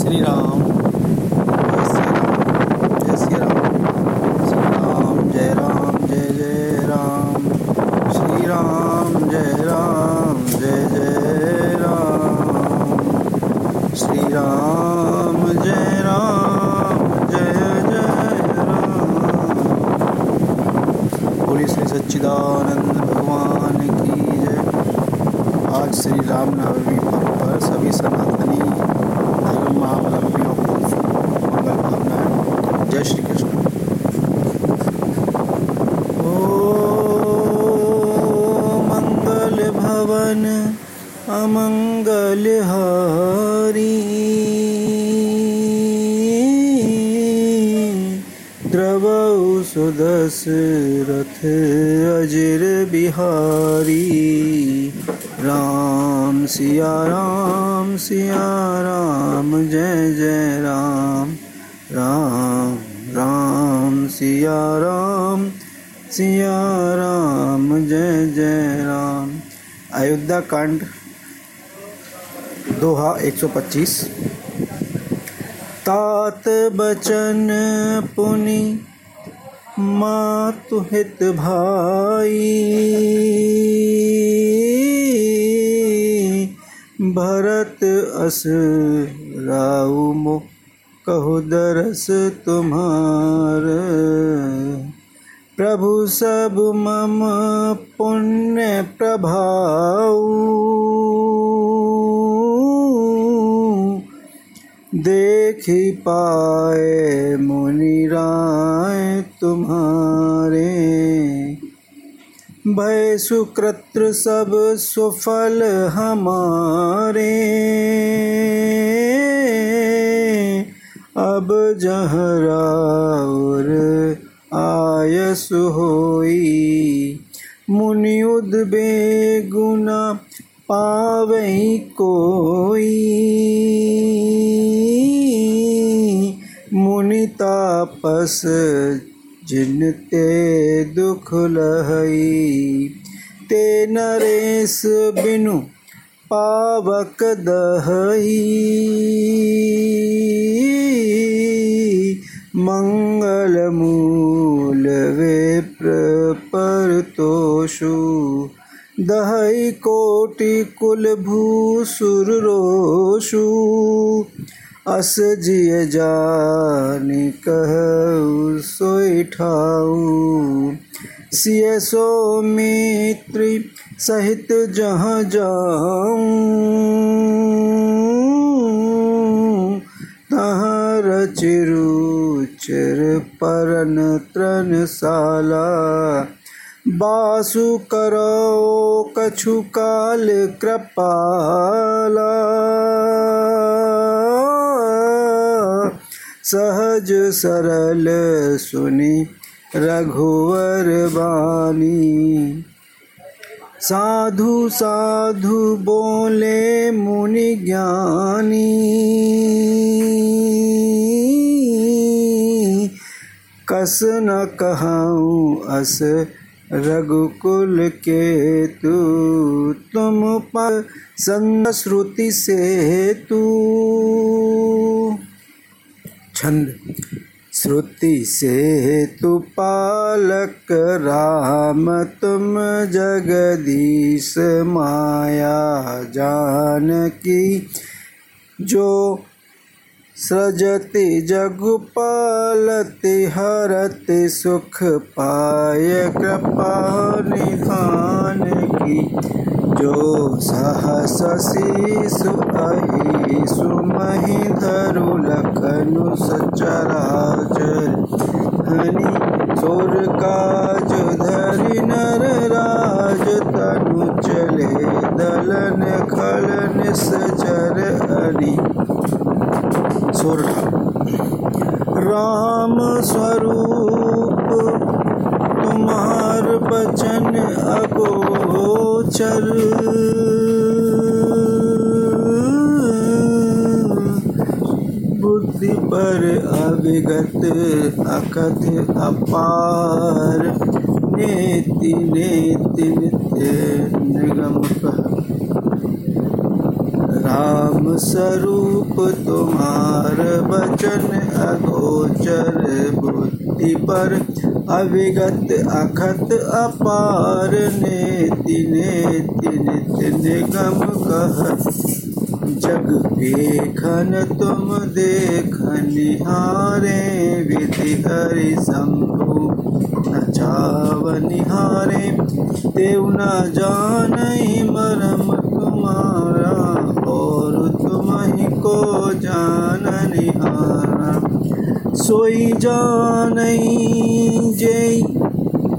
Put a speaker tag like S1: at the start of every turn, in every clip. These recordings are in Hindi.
S1: श्री राम जय श्री राम जय श्री राम, जय राम जय जय राम। श्री राम जय राम, जय जय राम। श्री राम जय राम, जय जय राम। बोलिए श्री सच्चिदानंद भगवान की जय। आज श्री राम नवमी पर सभी सनातनी धर्म महावलंबियों को मंगल कामनाएँ जय श्री कृष्ण ओ मंगल भवन अमंगल हारी द्रवौ सुदशरथ अजर बिहारी। राम सिया राम सिया राम, जय जय राम। राम राम सिया राम सिया राम, जय जय राम। अयोध्या कांड, दोहा 125 तात बचन पुनि, मातु हित भाई। भरत अस राउ मो कहु दरस तुम्हार। प्रभु सब मम पुण्य प्रभाऊ देखी पाए मुनि राय तुम्हारे। भय सुकृत्र सब सुफल हमारे। अब जहराउर आयस होई मुनि उद्बेगुना पावई कोई। मुनि तापस जिन ते दुख लहई, ते नरेश बिनु पावक दहई। मंगल मूल विप्र पर तोषु। दहई कोटि कुल भूसुर रोषु। अस जिय जानि कहु सोई सिय सो मित्री सहित जहाँ जाऊँ, तहाँ रचिरुचर परन साला। बासु करो कछु काल कृपाला। सहज सरल सुनी रघुवर बानी। साधु साधु बोले मुनि ज्ञानी। कस न कहूँ अस रघुकुल के तू, तुम पर संग से तू छंद। श्रुति से तु पालक राम, तुम जगदीश माया जानकी। जो सृजति जगु पालति, हरति सुख पाय कृपा निधान की, जो सहस शीसु अहि सुमहि धरु लखनु सचराचर हनि सुर काज धरि नर राज, तनु चले दलन खलन सचर अनि सोरठा राम स्वरूप, तुम्हार बचन अगोचर। बुद्धि पर अविगत अकथ अपार। नेति नेति निगम कह राम स्वरूप तुम्हार बचन अगोचर बुद्धि पर अविगत अखत अपार ने तिने तिन निगम कह। जग देखन तुम देख निहारे विधि हरि शंभु। नचाव निहारे, देव न जान मरम तुम्हारा और तुम ही को जान निहारा। सोई जान जय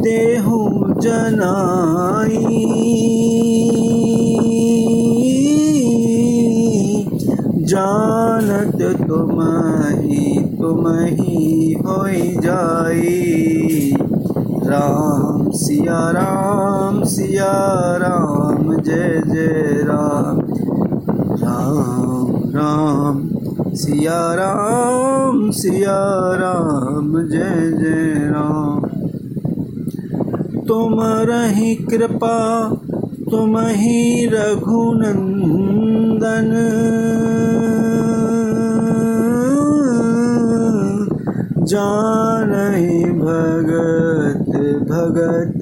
S1: देहु जनाई। जानत तुम ही तुम ही हो जाई। राम सिया राम सिया, राम जय जय राम। राम राम। सिया राम सिया राम। जय जय राम। तुम रही कृपा, तुम ही रघुनंदन। जान भगत भगत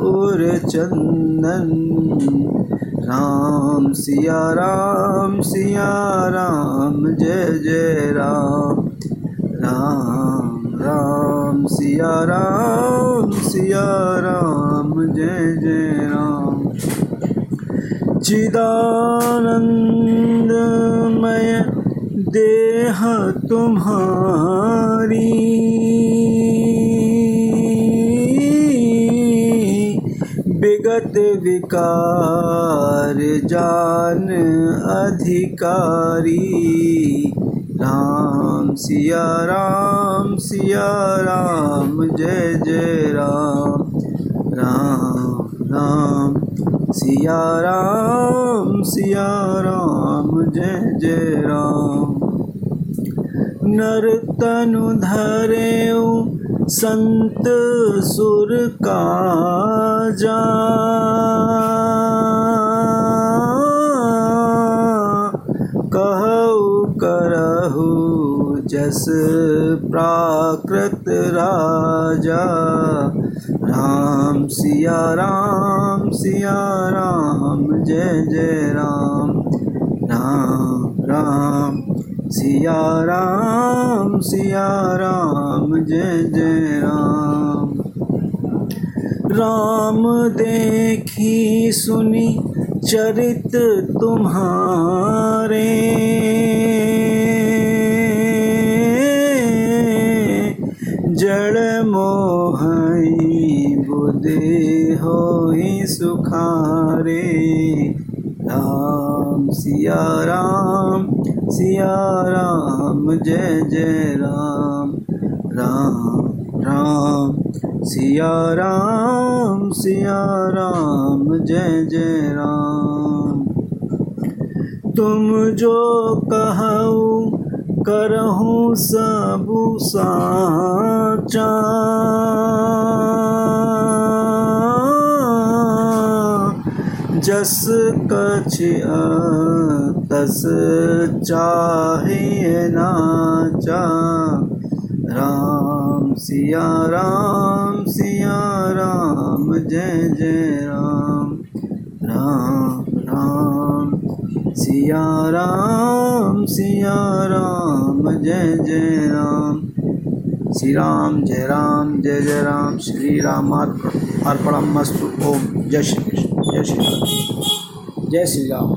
S1: और चंदन। राम सिया राम सिया राम, जय जय राम। राम राम सिया राम सिया राम, जय जय राम। चिदानंदमय देह तुम्हारी। विगत विकार, जान अधिकारी। राम सिया राम सिया राम, जय जय राम। राम राम, सिया राम सिया राम, जय जय राम। नर तनु धरे संत सुर काजा कहु करहु जस प्राकृत राजा। राम सिया राम सिया, राम जय जय राम। राम राम। सिया राम सिया राम, जय जय राम। राम देखी सुनी चरित तुम्हारे। जड़ मोहई बुद्धि हो सुखारे। राम सिया राम सिया राम, जय जय राम राम राम। सिया राम सिया राम, जय जय राम। तुम जो कहू करहूँ सबु साचा। जस कछ तस चाहे नाचा राम सिया राम सिया, राम, जय जय राम। राम राम सिया राम सिया, राम, जय जय राम। श्री राम, जय राम, जय जय राम। श्री राम अर्पणम मस्तु ओम। जय श्री कृष्ण। जय श्री राम। जय श्री राम।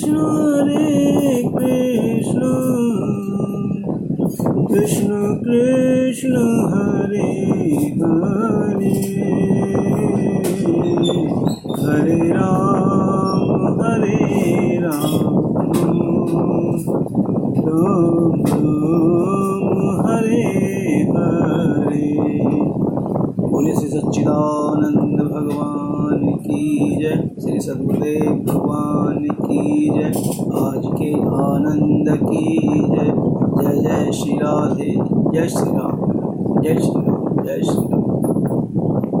S1: कृष्ण हरे कृष्ण कृष्ण हरे हरे। हरे राम हरे राम राम हरे हरे। बोले श्री सच्चिदानंद भगवान की जय। श्री सदगुरुदेव भगवान की जय आज के आनंद की जय जय जय श्री राधे जय श्री राम जय श्री राम जय श्री राम